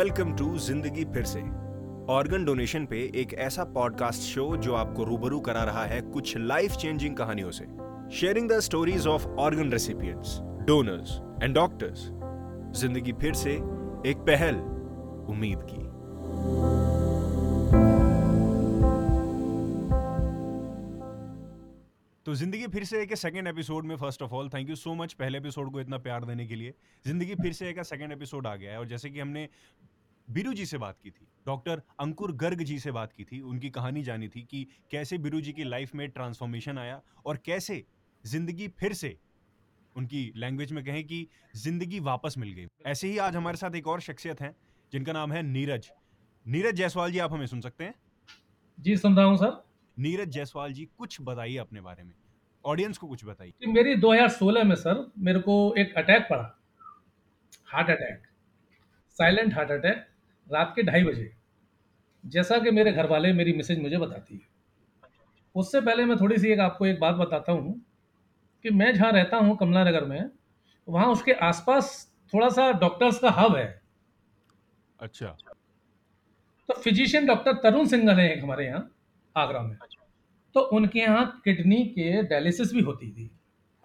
Welcome to ज़िंदगी फिर से। ऑर्गन डोनेशन पे एक ऐसा पॉडकास्ट शो जो आपको रूबरू करा रहा है कुछ लाइफ चेंजिंग कहानियों से। Sharing the stories of organ recipients donors and doctors ज़िंदगी फिर से एक पहल, उम्मीद की। तो ज़िंदगी फिर से एक सेकंड एपिसोड में first of all thank you so much पहले एपिसोड को इतना प्यार देने के लिए। ज़िंदगी फिर से एक सेकंड एपिसोड आ गया है और जैसे कि हमने बिरू जी से बात की थी डॉक्टर अंकुर गर्ग जी से बात की थी उनकी कहानी जानी थी कि कैसे बिरू जी की लाइफ में ट्रांसफॉर्मेशन आया और कैसे ज़िंदगी फिर से उनकी लैंग्वेज में कहें कि ज़िंदगी वापस मिल गई। ऐसे ही आज हमारे साथ एक और शख्सियत है जिनका नाम है नीरज। नीरज जायसवाल जी आप हमें सुन सकते हैं? जी सुन रहा हूँ सर। नीरज जायसवाल जी कुछ बताइए अपने बारे में। ऑडियंस को कुछ बताइए। कि मेरी 2016 में सर मेरे को एक अटैक पड़ा। Heart attack silent heart attack रात के ढाई बजे। जैसा कि मेरे घर वाले मेरी मैसेज मुझे बताती है। उससे पहले मैं थोड़ी सी एक आपको एक बात बताता हूँ कि मैं जहाँ रहता हूँ कमला नगर में वहाँ उसके आसपास थोड़ा सा डॉक्टर्स का हब है। अच्छा। तो फिजिशियन डॉक्टर तरुण सिंघल है हमारे यहाँ आगरा में। तो उनके यहाँ किडनी के डायलिसिस भी होती थी।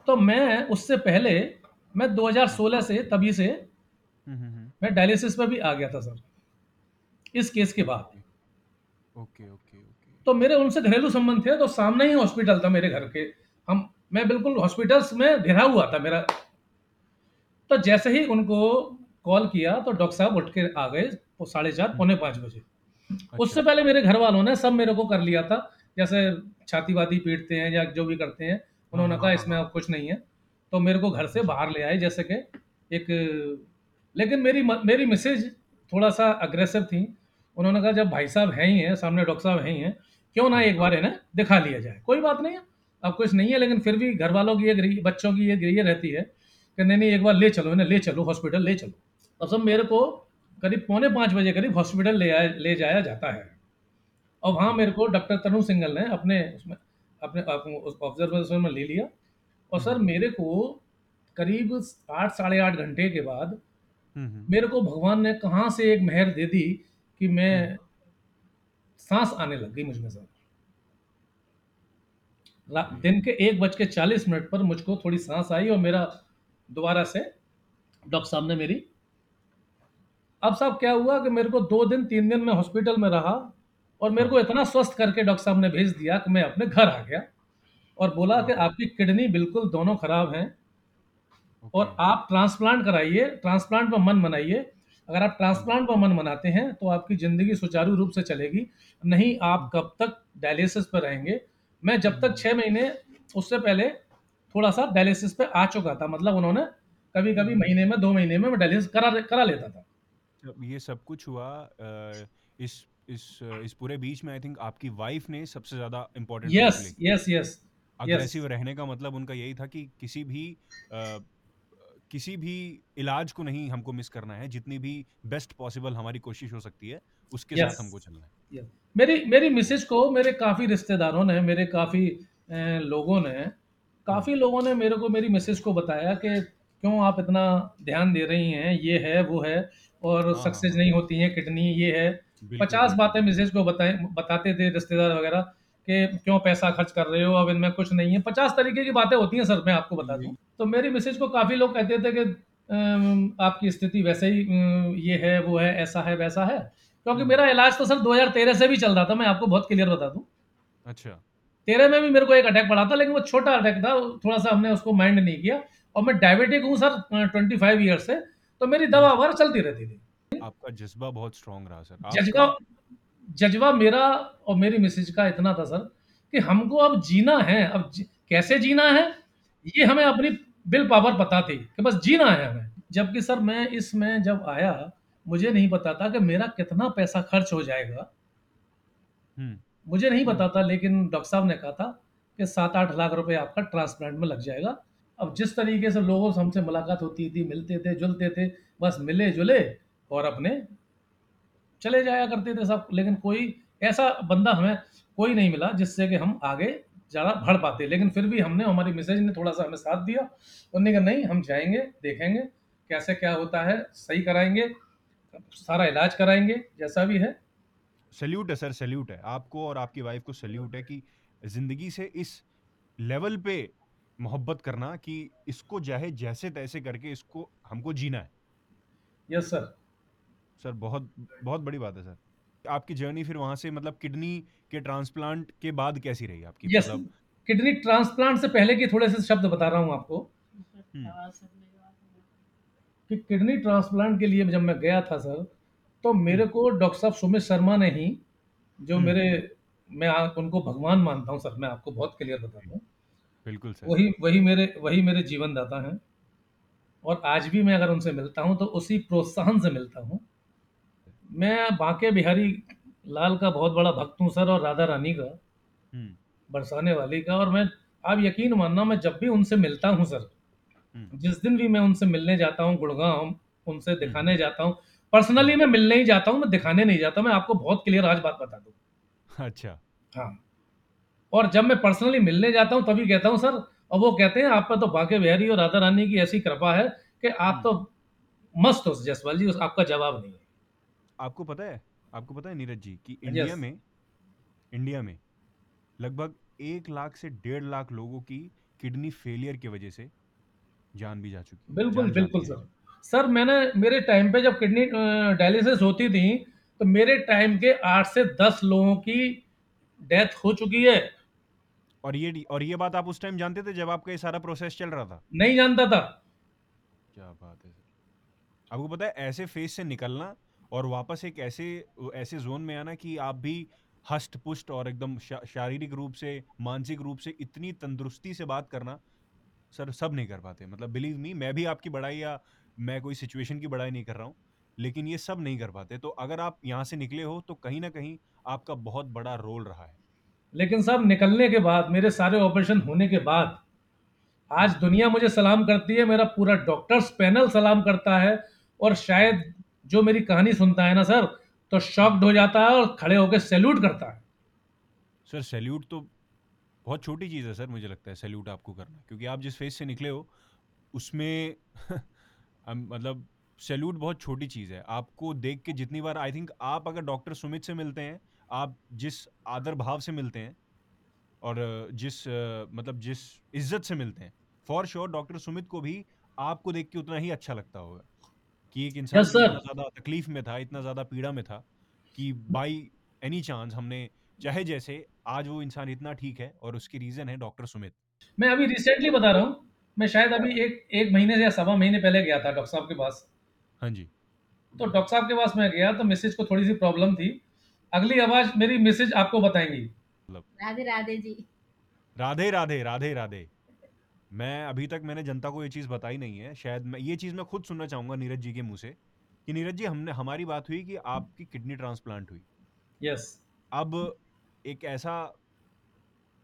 तो मैं उससे पहले मैं 2016 से तभी से हम्म, हम्म, हम्म। मैं डायलिसिस पर भी आ गया था सर। इस केस के बाद। Okay okay okay. तो मेरे उनसे घरेलू संबंध थे तो सामने ही हॉस्पिटल था मेरे घर के। हम मैं बिल्कुल हॉस्पिटल्स में घिरा हुआ था मेरा। तो जैसे ही उनको कॉल किया तो डॉक्टर साहब उठ के आ गए साढ़े चार पौने पाँच बजे। अच्छा। उससे पहले मेरे घर वालों ने सब मेरे को कर लिया था। जैसे छाती वाती पीटते हैं या जो भी करते हैं उन्होंने हाँ, कहा हाँ, इसमें अब कुछ नहीं है। तो मेरे को घर से बाहर ले आए जैसे कि एक लेकिन मेरी मेरी मिसेज थोड़ा सा अग्रेसिव थी। उन्होंने कहा जब भाई साहब हैं ही हैं सामने डॉक्टर साहब हैं ही हैं क्यों ना एक बार इन्हें दिखा लिया जाए? कोई बात नहीं है अब कुछ नहीं है लेकिन फिर भी घर वालों की ये बच्चों की ये ये रहती है कि नहीं नहीं एक बार ले चलो इन्हें ले चलो हॉस्पिटल ले चलो। अब सब मेरे को करीब पौने पाँच बजे करीब हॉस्पिटल ले आया ले जाया जाता है। और वहाँ मेरे को डॉक्टर तरुण सिंगल ने अपने उसमें अपने ऑब्जर्वेशन में ले लिया। और सर मेरे को करीब आठ साढ़े आठ घंटे के बाद हम्म, हम्म। मेरे को भगवान ने कहाँ से एक मेहर दे दी कि मैं सांस आने लग गई मुझमें सर। दिन के एक बज के चालीस मिनट पर मुझको थोड़ी सांस आई और मेरा दोबारा से डॉक्टर साहब ने मेरी। अब साहब क्या हुआ कि मेरे को दो दिन तीन दिन में हॉस्पिटल में रहा और मेरे को इतना स्वस्थ करके डॉक्टर साहब ने भेज दिया कि मैं अपने घर आ गया और बोला कि आपकी किडनी बिल्कुल दोनों खराब हैं और आप ट्रांसप्लांट कराइए ट्रांसप्लांट पर मन बनाइए अगर आप ट्रांसप्लांट पर मन बनाते हैं तो आपकी ज़िंदगी सुचारू रूप से चलेगी। नहीं आप कब तक डायलिसिस पर रहेंगे? मैं जब तक छः महीने उससे पहले थोड़ा सा डायलिसिस पे आ चुका था। मतलब उन्होंने कभी कभी महीने में दो महीने में मैं डायलिसिस करा करा लेता था। ये सब कुछ हुआ इस इस इस पूरे बीच में आई थिंक आपकी वाइफ ने सबसे ज़्यादा important yes yes yes aggressive रहने का मतलब उनका यही था कि किसी भी अ, किसी भी इलाज को नहीं हमको मिस करना है। जितनी भी बेस्ट पॉसिबल हमारी कोशिश हो सकती है उसके Yes. साथ हमको चलना है। Yes. मेरी मेरी मिसेज को मेरे काफ़ी रिश्तेदारों ने मेरे काफ़ी लोगों ने काफ़ी लोगों ने मेरे को मेरी मिसेज को बताया कि क्यों आप इतना ध्यान दे रही हैं ये है वो है और हाँ, सक्सेस हाँ। नहीं होती है किडनी ये है। पचास बातें मिसेज को बताए बताते थे रिश्तेदार वगैरह कि क्यों पैसा खर्च कर रहे हो अब इनमें कुछ नहीं है। पचास तरीके की बातें होती हैं सर मैं आपको बता दूँ। तो मेरी मिसेज को काफ़ी लोग कहते थे कि आपकी स्थिति वैसे ही ये है वो है ऐसा है वैसा है। क्योंकि हम्म। मेरा इलाज तो सर 2013 से भी चल रहा था मैं आपको बहुत क्लियर बता दूँ। अच्छा। तेरह में भी मेरे को एक अटैक पड़ा था लेकिन वो छोटा अटैक था थोड़ा सा हमने उसको माइंड नहीं किया। और मैं डायबिटिक हूँ सर ट्वेंटी फाइव ईयर से तो मेरी दवा वगैरह चलती रहती थी। आपका जज्बा बहुत स्ट्रांग रहा सर जज्बा जज्बा मेरा और मेरी मिसेज का इतना था सर कि हमको अब जीना है। अब जी, कैसे जीना है? ये हमें अपनी बिल पावर पता थी कि बस जीना है हमें। जबकि सर मैं इसमें जब आया मुझे नहीं पता था कि मेरा कितना पैसा खर्च हो जाएगा। हम्म। मुझे नहीं पता था लेकिन डॉक्टर साहब ने कहा था कि सात आठ लाख रुपए आपका ट्रांसप्लांट में लग जाएगा। अब जिस तरीके से लोगों से हमसे मुलाकात होती थी मिलते थे जुलते थे बस मिले जुले और अपने चले जाया करते थे सब। लेकिन कोई ऐसा बंदा हमें कोई नहीं मिला जिससे कि हम आगे ज़्यादा बढ़ पाते। लेकिन फिर भी हमने हमारी मिसेज ने थोड़ा सा हमें साथ दिया। उन्होंने कहा नहीं हम जाएँगे देखेंगे कैसे क्या होता है सही कराएँगे सारा इलाज कराएँगे जैसा भी है। सल्यूट है सर सल्यूट है। आपको और आपकी वाइफ को सल्यूट है कि ज़िंदगी से इस लेवल पे मोहब्बत करना कि इसको चाहे जैसे तैसे करके इसको हमको जीना है। यस सर सर बहुत बहुत बड़ी बात है सर। आपकी जर्नी फिर वहाँ से मतलब किडनी के ट्रांसप्लांट के बाद कैसी रही आपकी? यस मतलब किडनी ट्रांसप्लांट से पहले के थोड़े से शब्द बता रहा हूँ आपको। कि किडनी ट्रांसप्लांट के लिए जब मैं गया था सर तो मेरे को डॉक्टर साहब सुमित शर्मा ने ही जो हम्म। मेरे मैं आ, उनको भगवान मानता हूँ सर मैं आपको बहुत क्लियर बताता हूँ। बिल्कुल सर। वही वही मेरे वही मेरे जीवन दाता हैं। और आज भी मैं अगर उनसे मिलता हूँ तो उसी प्रोत्साहन से मिलता हूँ। मैं बांके बिहारी लाल का बहुत बड़ा भक्त हूँ सर और राधा रानी का हम्म। बरसाने वाली का और मैं आप यकीन मानना मैं जब भी उनसे मिलता हूँ सर हम्म। जिस दिन भी मैं उनसे मिलने जाता हूँ गुड़गांव उनसे दिखाने जाता हूँ पर्सनली मैं मिलने ही जाता हूँ मैं दिखाने नहीं जाता मैं आपको बहुत क्लियर आज बात बता दूँ। अच्छा। हाँ। और जब मैं पर्सनली मिलने जाता हूँ तभी कहता हूँ सर और वो कहते हैं आप पर तो बांके बिहारी और राधा रानी की ऐसी कृपा है कि आप तो मस्त हो जसवाल जी उस आपका जवाब नहीं है। आपको पता है आपको पता है नीरज जी कि इंडिया Yes. में इंडिया में लगभग एक लाख से डेढ़ लाख लोगों की किडनी फेलियर की वजह से जान भी जा चुकी बिल्कुल बिल्कुल सर। सर मैंने मेरे टाइम पे जब किडनी डायलिसिस होती थी तो मेरे टाइम के आठ से दस लोगों की डेथ हो चुकी है। और ये और ये बात आप उस टाइम जानते थे जब आपका ये सारा प्रोसेस चल रहा था? नहीं जानता था। क्या बात है आपको पता है ऐसे फ़ेज़ से निकलना और वापस एक ऐसे ऐसे जोन में आना कि आप भी हष्ट पुष्ट और एकदम शा, शारीरिक रूप से मानसिक रूप से इतनी तंदुरुस्ती से बात करना सर सब नहीं कर पाते। मतलब बिलीव मी मैं भी आपकी बड़ाई या मैं कोई सिचुएशन की बड़ाई नहीं कर रहा हूँ लेकिन ये सब नहीं कर पाते। तो अगर आप यहाँ से निकले हो तो कहीं ना कहीं आपका बहुत बड़ा रोल रहा है। लेकिन साहब निकलने के बाद मेरे सारे ऑपरेशन होने के बाद आज दुनिया मुझे सलाम करती है मेरा पूरा डॉक्टर्स पैनल सलाम करता है और शायद जो मेरी कहानी सुनता है ना सर तो शॉक्ड हो जाता है और खड़े होकर सैल्यूट करता है। सर, सैल्यूट तो बहुत छोटी चीज़ है सर, मुझे लगता है सैल्यूट आपको करना। क्योंकि आप जिस फ़ेज़ से निकले हो, उसमें मतलब सैल्यूट बहुत छोटी चीज़ है। आपको देख के जितनी बार आई थिंक आप अगर डॉक्टर सुमित से मिलते हैं, आप जिस आदर भाव से मिलते हैं और जिस मतलब जिस इज़्ज़त से मिलते हैं फॉर श्योर डॉक्टर सुमित को भी आपको देख के उतना ही अच्छा लगता होगा। कि एक इंसान Yes, इतना ज़्यादा तकलीफ़ में था इतना ज़्यादा पीड़ा में था कि बाई एनी चांस हमने चाहे जैसे आज वो इंसान इतना ठीक है और उसकी रीज़न है डॉक्टर सुमित। मैं अभी रिसेंटली बता रहा हूँ मैं शायद अभी एक एक महीने से या सवा महीने पहले गया था डॉक्टर साहब के पास। हाँ जी। तो डॉक्टर साहब के पास मैं गया तो मिसेज को थोड़ी सी प्रॉब्लम थी। अगली आवाज़ मेरी मिसेज आपको बताएँगी। राधे राधे जी। राधे राधे राधे राधे मैं अभी तक मैंने जनता को ये चीज़ बताई नहीं है। शायद मैं ये चीज़ मैं खुद सुनना चाहूँगा नीरज जी के मुँह से कि नीरज जी हमने हमारी बात हुई कि आपकी किडनी ट्रांसप्लांट हुई। Yes yes. अब एक ऐसा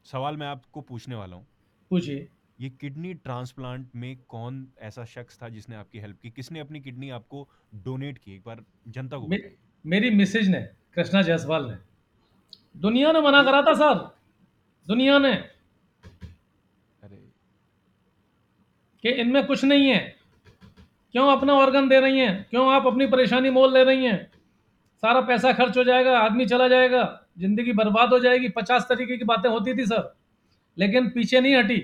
सवाल मैं आपको पूछने वाला हूँ। पूछिए। ये किडनी ट्रांसप्लांट में कौन ऐसा शख्स था जिसने आपकी हेल्प की? किसने अपनी किडनी आपको डोनेट की? एक बार जनता को मे- मेरी मिसेज ने कृष्णा जायसवाल ने। दुनिया ने मना करा था सर। दुनिया ने अरे कि इनमें कुछ नहीं है। क्यों अपना ऑर्गन दे रही हैं? क्यों आप अपनी परेशानी मोल ले रही हैं? सारा पैसा खर्च हो जाएगा आदमी चला जाएगा ज़िंदगी बर्बाद हो जाएगी। पचास तरीके की बातें होती थी सर लेकिन पीछे नहीं हटी।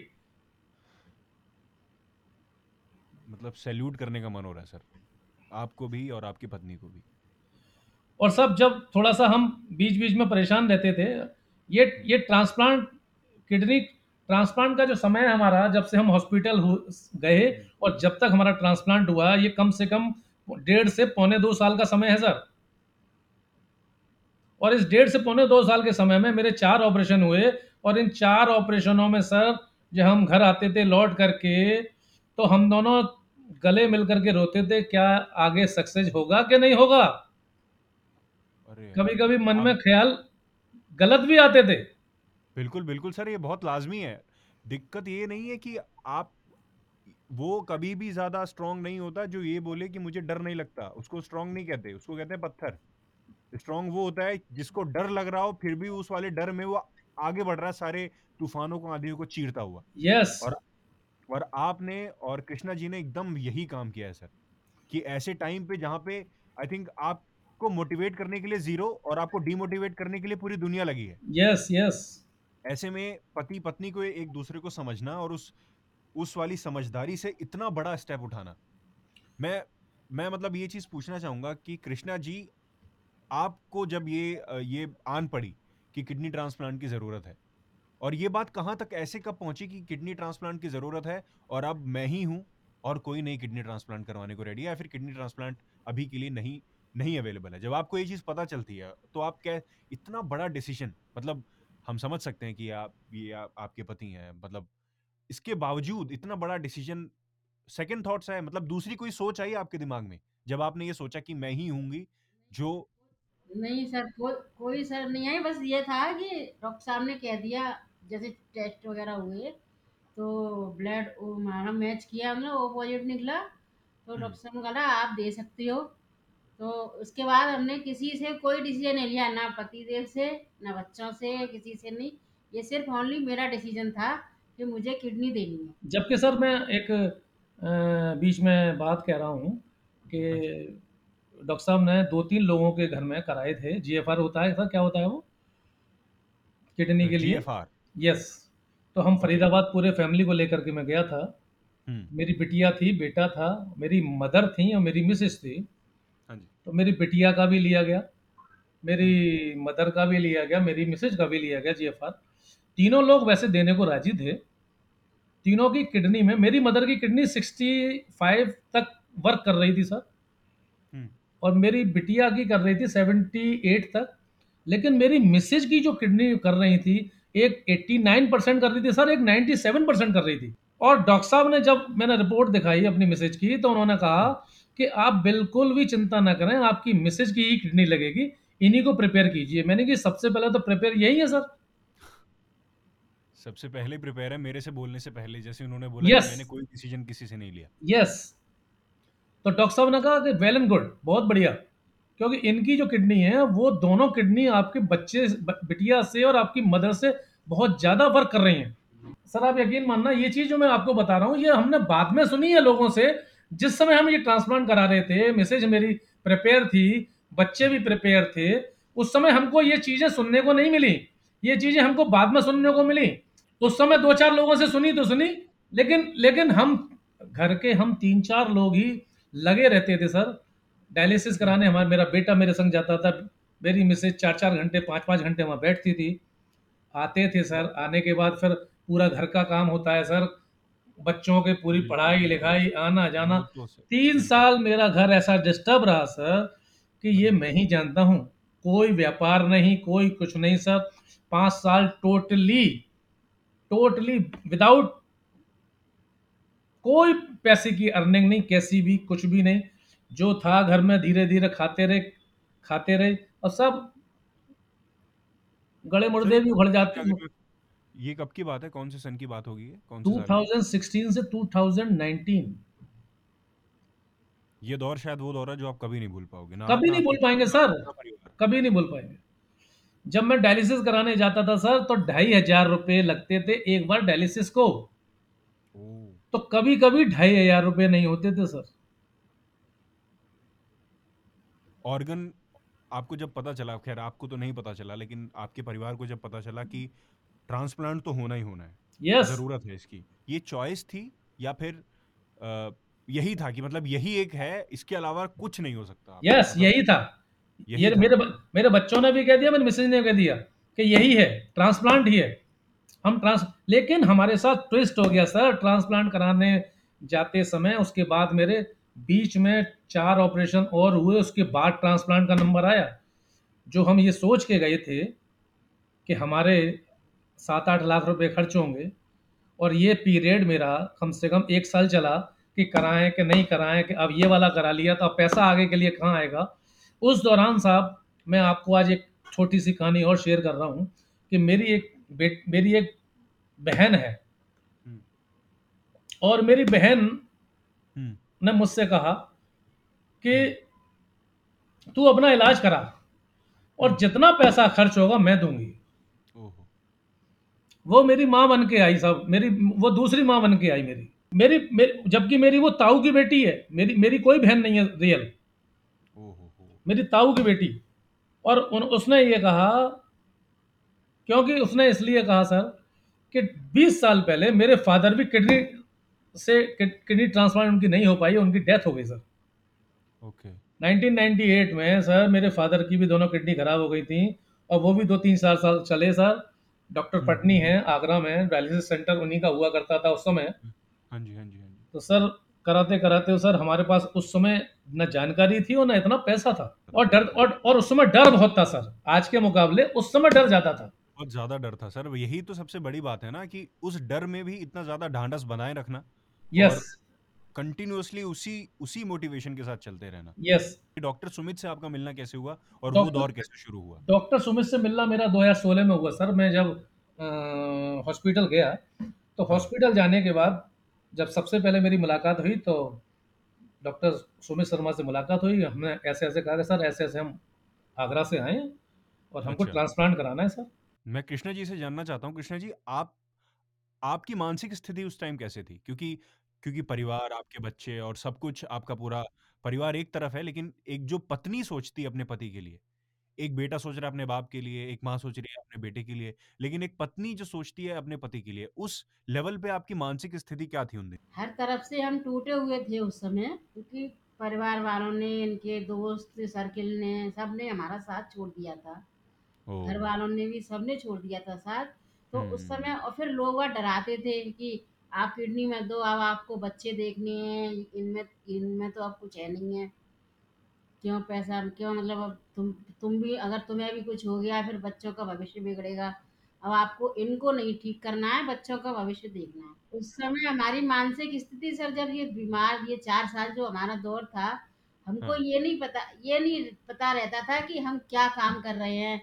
मतलब सैल्यूट करने का मन हो रहा है सर आपको भी और आपकी पत्नी को भी। और सब जब थोड़ा सा हम बीच बीच में परेशान रहते थे ये ये ट्रांसप्लांट किडनी ट्रांसप्लांट का जो समय है हमारा जब से हम हॉस्पिटल गए और जब तक हमारा ट्रांसप्लांट हुआ ये कम से कम डेढ़ से पौने दो साल का समय है सर। और इस डेढ़ से पौने दो साल के समय में मेरे चार ऑपरेशन हुए और इन चार ऑपरेशनों में सर जब हम घर आते थे लौट करके तो हम दोनों गले मिल करके रोते थे क्या आगे सक्सेस होगा कि नहीं होगा? अरे कभी कभी मन में ख्याल गलत भी आते थे। बिल्कुल बिल्कुल सर ये बहुत लाजमी है। दिक्कत ये नहीं है कि आप वो कभी भी ज़्यादा स्ट्रांग नहीं होता जो ये बोले कि मुझे डर नहीं लगता। उसको स्ट्रांग नहीं कहते उसको कहते हैं पत्थर। स्ट्रांग वो होता है जिसको डर लग रहा हो फिर भी उस वाले डर में वो आगे बढ़ रहा है सारे तूफानों को आंधियों को चीरता हुआ। यस और और आपने और कृष्णा जी ने एकदम यही काम किया है सर कि ऐसे टाइम पे जहाँ पे आई थिंक आपको मोटिवेट करने के लिए ज़ीरो और आपको डिमोटिवेट करने के लिए पूरी दुनिया लगी है। यस yes, यस ऐसे में पति पत्नी को एक दूसरे को समझना और उस उस वाली समझदारी से इतना बड़ा स्टेप उठाना। मैं मैं मतलब ये चीज़ पूछना चाहूँगा कि कृष्णा जी, आपको जब ये ये आन पड़ी कि किडनी ट्रांसप्लांट की ज़रूरत है, और ये बात कहाँ तक ऐसे कब पहुँची कि किडनी ट्रांसप्लांट की ज़रूरत है और अब मैं ही हूँ और कोई नहीं किडनी ट्रांसप्लांट करवाने को रेडी है या फिर किडनी ट्रांसप्लांट अभी के लिए नहीं नहीं अवेलेबल है? जब आपको ये चीज़ पता चलती है तो आप क्या इतना बड़ा डिसीज़न मतलब हम समझ सकते हैं कि आप ये आप, आपके पति हैं मतलब इसके बावजूद इतना बड़ा डिसीज़न सेकंड थॉट्स है मतलब दूसरी कोई सोच आई आपके दिमाग में जब आपने ये सोचा कि मैं ही हूँगी जो नहीं सर कोई कोई सर नहीं आई बस ये था कि डॉक्टर साहब ने कह दिया जैसे टेस्ट वगैरह हुए तो ब्लड हमारा मैच किया हमने ओ पॉजिटिव निकला तो हम्म। डॉक्टर साहब ने कहा आप दे सकती हो तो उसके बाद हमने किसी से कोई डिसीज़न नहीं लिया ना पति देव से ना बच्चों से किसी से नहीं। ये सिर्फ़ ओनली मेरा डिसीज़न था कि मुझे किडनी देनी है। जबकि सर मैं एक अ, बीच में बात कह रहा हूँ कि डॉक्टर साहब ने दो तीन लोगों के घर में कराए थे। जीएफआर होता है सर क्या होता है वो? किडनी के लिए? जीएफआर यस तो हम फरीदाबाद पूरे फैमिली को लेकर के मैं गया था। हम्म। मेरी बिटिया थी बेटा था मेरी मदर थी और मेरी मिसेस थी। तो मेरी बिटिया का भी लिया गया मेरी मदर का भी लिया गया मेरी मिसेज का भी लिया गया जीएफआर तीनों लोग वैसे देने को राज़ी थे। तीनों की किडनी में मेरी मदर की किडनी 65 तक वर्क कर रही थी सर। हम्म। और मेरी बिटिया की कर रही थी 78 तक। लेकिन मेरी मिसेज की जो किडनी कर रही थी एक 89 परसेंट कर रही थी सर एक 97 परसेंट कर रही थी। और डॉक्टर साहब ने जब मैंने रिपोर्ट दिखाई अपनी मिसेज की तो उन्होंने कहा कि आप बिल्कुल भी चिंता ना करें आपकी मिसेज की ही किडनी लगेगी। इन्हीं को प्रिपेयर कीजिए। मैंने कि सबसे पहले तो प्रिपेयर यही है सर. सबसे पहले प्रिपेयर है मेरे से बोलने से पहले जैसे उन्होंने बोला Yes. कि मैंने कोई डिसीज़न किसी से नहीं लिया। Yes yes. तो डॉक्टर साहब ने कहा कि वेल एंड गुड बहुत बढ़िया। क्योंकि इनकी जो किडनी है वो दोनों किडनी आपके बच्चे बिटिया से और आपकी मदर से बहुत ज़्यादा वर्क कर रही हैं। सर आप यकीन मानना ये चीज़ जो मैं आपको बता रहा हूँ ये हमने बाद में सुनी है लोगों से जिस समय हम ये ट्रांसप्लांट करा रहे थे मैसेज मेरी प्रिपेयर थी, बच्चे भी प्रिपेयर थे, उस समय हमको ये चीज़ें सुनने को नहीं मिली। ये चीज़ें हमको बाद में सुनने को मिली। उस समय दो चार लोगों से सुनी तो सुनी, लेकिन लेकिन हम, घर के हम तीन चार लोग ही लगे रहते थे, सर। डायलिसिस कराने हमारा, मेरा बेटा मेरे संग जाता था, मेरी मिसेज चार चार घंटे पाँच पाँच घंटे वहाँ बैठती थी। आते थे, सर। आने के बाद फिर पूरा घर का काम होता है, सर। बच्चों के पूरी पढ़ाई लिखाई आना जाना। तीन साल मेरा घर ऐसा डिस्टर्ब रहा सर कि ये मैं ही जानता हूँ। कोई व्यापार नहीं कोई कुछ नहीं सर। पाँच साल टोटली टोटली विदाउट कोई पैसे की अर्निंग नहीं कैसी भी कुछ भी नहीं। जो था घर में धीरे धीरे खाते रहे खाते रहे और सब गड़े मुर्दे भी उखड़ जाते ये कब की बात है? कौन से सन की बात होगी ये? कौन से साल की? 2016 से 2019 ये दौर शायद वो दौर है जो आप कभी नहीं भूल पाओगे। ना कभी आप, नहीं ना भूल आपके- पाएँगे सर। ना परिवार। कभी नहीं बोल पाएँगे। जब मैं डायलिसिस कराने जाता था सर तो ढाई हज़ार रुपये लगते थे एक बार डायलिसिस को। तो कभी कभी ढाई हज़ार रुपये नहीं होते थे सर। ऑर्गन आपको जब पता चला खैर आपको तो नहीं पता चला लेकिन आपके परिवार को जब पता चला कि ट्रांसप्लांट तो होना ही होना है। यस ज़रूरत है इसकी। ये चॉइस थी या फिर अ, यही था कि मतलब यही एक है इसके अलावा कुछ नहीं हो सकता। यस मतलब यही था। यही ये था। मेरे मेरे बच्चों ने भी कह दिया मेरे मिसेज ने कह दिया कि यही है ट्रांसप्लांट ही है। हम ट्रांस लेकिन हमारे साथ ट्विस्ट हो गया सर ट्रांसप्लांट कराने जाते समय उसके बाद मेरे बीच में चार ऑपरेशन और हुए उसके बाद ट्रांसप्लांट का नंबर आया। जो हम ये सोच के गए थे कि हमारे सात आठ लाख रुपए खर्च होंगे। और ये पीरियड मेरा कम से कम एक साल चला कि कराएँ कि नहीं कराएँ कि अब ये वाला करा लिया तो अब पैसा आगे के लिए कहाँ आएगा। उस दौरान साहब मैं आपको आज एक छोटी सी कहानी और शेयर कर रहा हूँ कि मेरी एक मेरी एक बहन है। हम्म। और मेरी बहन हम्म, ने मुझसे कहा कि तू अपना इलाज करा और जितना पैसा खर्च होगा मैं दूँगी। वो मेरी माँ बन के आई साहब मेरी वो दूसरी माँ बन के आई मेरी। मेरी, मेरी जबकि मेरी वो ताऊ की बेटी है मेरी मेरी कोई बहन नहीं है रियल। मेरी ताऊ की बेटी। और उन, उसने ये कहा क्योंकि उसने इसलिए कहा सर कि 20 साल पहले मेरे फादर भी किडनी से किडनी ट्रांसप्लांट उनकी नहीं हो पाई उनकी डेथ हो गई सर। ओके। okay. 1998 में सर मेरे फादर की भी दोनों किडनी खराब हो गई थी और वो भी दो तीन साल साल चले सर। डॉक्टर हम्म। पटनी है आगरा में डायलिसिस सेंटर उन्हीं का हुआ करता था उस समय। हाँ जी हाँ जी हाँ जी। तो सर कराते कराते सर हमारे पास उस समय न जानकारी थी और न इतना पैसा था। और डर और, और उस समय डर बहुत था सर। आज के मुकाबले उस समय डर ज़्यादा था। बहुत ज़्यादा डर था सर। यही तो सबसे बड़ी बात है ना कि उस डर में भी इतना ज़्यादा ढांढस बनाए रखना। यस कंटिन्यूअसली उसी उसी मोटिवेशन के साथ चलते रहना। Yes yes. डॉक्टर सुमित से आपका मिलना कैसे हुआ और वो दौर कैसे शुरू हुआ? डॉक्टर सुमित से मिलना मेरा 2016 में हुआ सर। मैं जब हॉस्पिटल गया तो हाँ। हॉस्पिटल जाने के बाद जब सबसे पहले मेरी मुलाकात हुई तो डॉक्टर सुमित शर्मा से मुलाकात हुई। हमने ऐसे ऐसे कहा सर ऐसे ऐसे हम आगरा से आए और हमको अच्छा। ट्रांसप्लांट कराना है सर। मैं कृष्णा जी से जानना चाहता हूँ। कृष्णा जी आप आपकी मानसिक स्थिति उस टाइम कैसे थी? क्योंकि क्योंकि परिवार आपके बच्चे और सब कुछ आपका पूरा परिवार एक तरफ़ है लेकिन एक जो पत्नी सोचती है अपने पति के लिए एक बेटा सोच रहा है अपने बाप के लिए एक माँ सोच रही है अपने बेटे के लिए लेकिन एक पत्नी जो सोचती है अपने पति के लिए उस लेवल पे आपकी मानसिक स्थिति क्या थी उन दिन? हर तरफ़ से हम टूटे हुए थे उस समय क्योंकि परिवार वालों ने इनके दोस्त सर्किल ने सबने हमारा साथ छोड़ दिया था। घर वालों ने भी सबने छोड़ दिया था साथ। तो उस हम्म। समय और फिर लोग डराते थे कि आप किडनी में दो अब आपको बच्चे देखने हैं इनमें इनमें तो अब कुछ है नहीं है। क्यों पैसा क्यों मतलब अब तुम तुम भी अगर तुम्हें भी कुछ हो गया फिर बच्चों का भविष्य बिगड़ेगा। अब आपको इनको नहीं ठीक करना है बच्चों का भविष्य देखना है। उस समय हमारी मानसिक स्थिति सर जब ये बीमार ये चार साल जो हमारा दौर था हमको हाँ। ये नहीं पता ये नहीं पता रहता था कि हम क्या काम कर रहे हैं।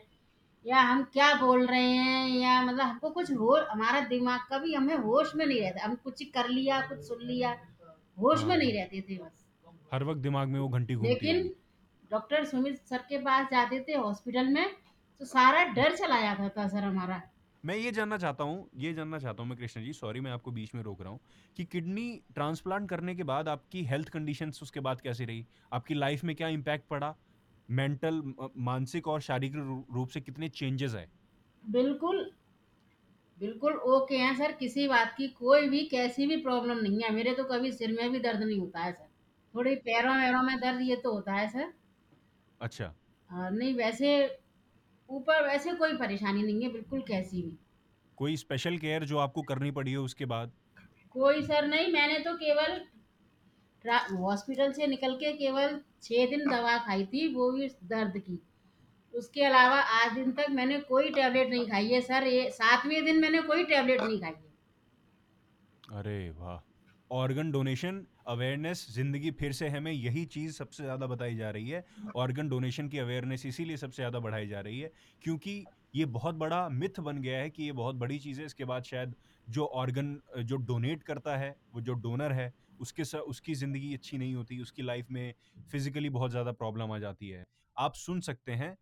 या हम क्या बोल रहे हैं? या मतलब हमको कुछ हो हमारा दिमाग कभी हमें होश में नहीं रहता। हम कुछ कर लिया कुछ सुन लिया होश में। नहीं रहते थे बस। हर वक्त दिमाग में वो घंटी घूमती लेकिन डॉक्टर सुमित सर के पास जाते थे हॉस्पिटल में तो सारा डर चला जाता था सर हमारा। मैं ये जानना चाहता हूँ ये जानना चाहता हूँ मैं कृष्ण जी सॉरी मैं आपको बीच में रोक रहा हूँ कि किडनी ट्रांसप्लांट करने के बाद आपकी हेल्थ कंडीशंस उसके बाद कैसी रही? आपकी लाइफ में क्या इम्पैक्ट पड़ा? मेंटल मानसिक और शारीरिक रूप से कितने चेंजेस आए बिल्कुल बिल्कुल ओके हैं सर किसी बात की कोई भी कैसी भी प्रॉब्लम नहीं है। मेरे तो कभी सिर में भी दर्द नहीं होता है सर। थोड़ी पैरों वैरों में दर्द ये तो होता है सर। अच्छा। और नहीं वैसे ऊपर वैसे कोई परेशानी नहीं है बिल्कुल कैसी भी। कोई स्पेशल केयर जो आपको करनी पड़ी हो उसके बाद? कोई सर नहीं मैंने तो केवल हॉस्पिटल से निकल के केवल छः दिन दवा खाई थी, वो भी दर्द की। उसके अलावा आज दिन तक मैंने कोई टैबलेट नहीं खाई है, सर, ये सातवें दिन मैंने कोई टैबलेट नहीं खाई है। अरे वाह। ऑर्गन डोनेशन अवेयरनेस ज़िंदगी फिर से हमें यही चीज़ सबसे ज़्यादा बताई जा रही है। ऑर्गन डोनेशन की अवेयरनेस इसीलिए सबसे ज़्यादा बढ़ाई जा रही है, क्योंकि ये बहुत बड़ा मिथ बन गया है कि ये बहुत बड़ी चीज़ है, इसके बाद शायद जो ऑर्गन जो डोनेट करता है, वो जो डोनर है उसके स, उसकी ज़िंदगी अच्छी नहीं होती उसकी लाइफ में फिजिकली बहुत ज़्यादा प्रॉब्लम आ जाती है। आप सुन सकते हैं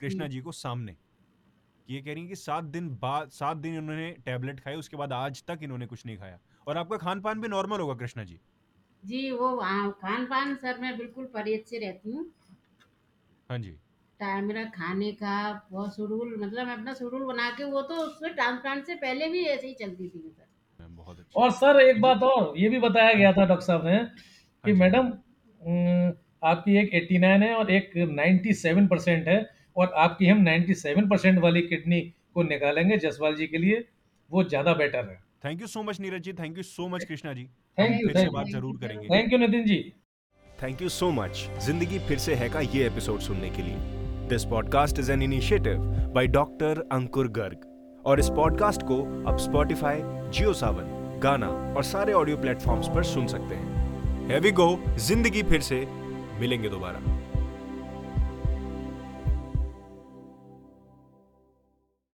कृष्णा जी को सामने। कि ये कह रही हैं कि सात दिन बाद सात दिन इन्होंने टैबलेट खाए उसके बाद आज तक इन्होंने कुछ नहीं खाया। और आपका खान पान भी नॉर्मल होगा कृष्णा जी। जी वो खान पान सर मैं बिल्कुल परहेज से रहती हूँ। हाँ जी। टाइम मेरा खाने का बहुत शेड्यूल मतलब मैं अपना शेड्यूल बना के वो तो उसमें ट्रांसप्लांट से पहले भी ऐसे ही चलती थी सर। बहुत अच्छा और सर एक बात और ये भी बताया गया था डॉक्टर साहब ने कि हाँ मैडम आपकी एक 89 है और एक 97 परसेंट है और आपकी हम 97 परसेंट वाली किडनी को निकालेंगे जसवाल जी के लिए वो ज़्यादा बेटर है। Thank you so much Neeraj ji. Thank you so much Krishna ji. हम you, फिर से बात ज़रूर करेंगे। Thank you Nitin ji. Thank you so much ज़िंदगी फिर से है का ये एपिसोड सुनने के लिए। This podcast is an initiative by doctor Ankur Garg और इस पॉडकास्ट को आप स्पॉटिफाई जियो सावन गाना और सारे ऑडियो प्लेटफॉर्म्स पर सुन सकते हैं। हैवी गो ज़िंदगी फिर से। मिलेंगे दोबारा।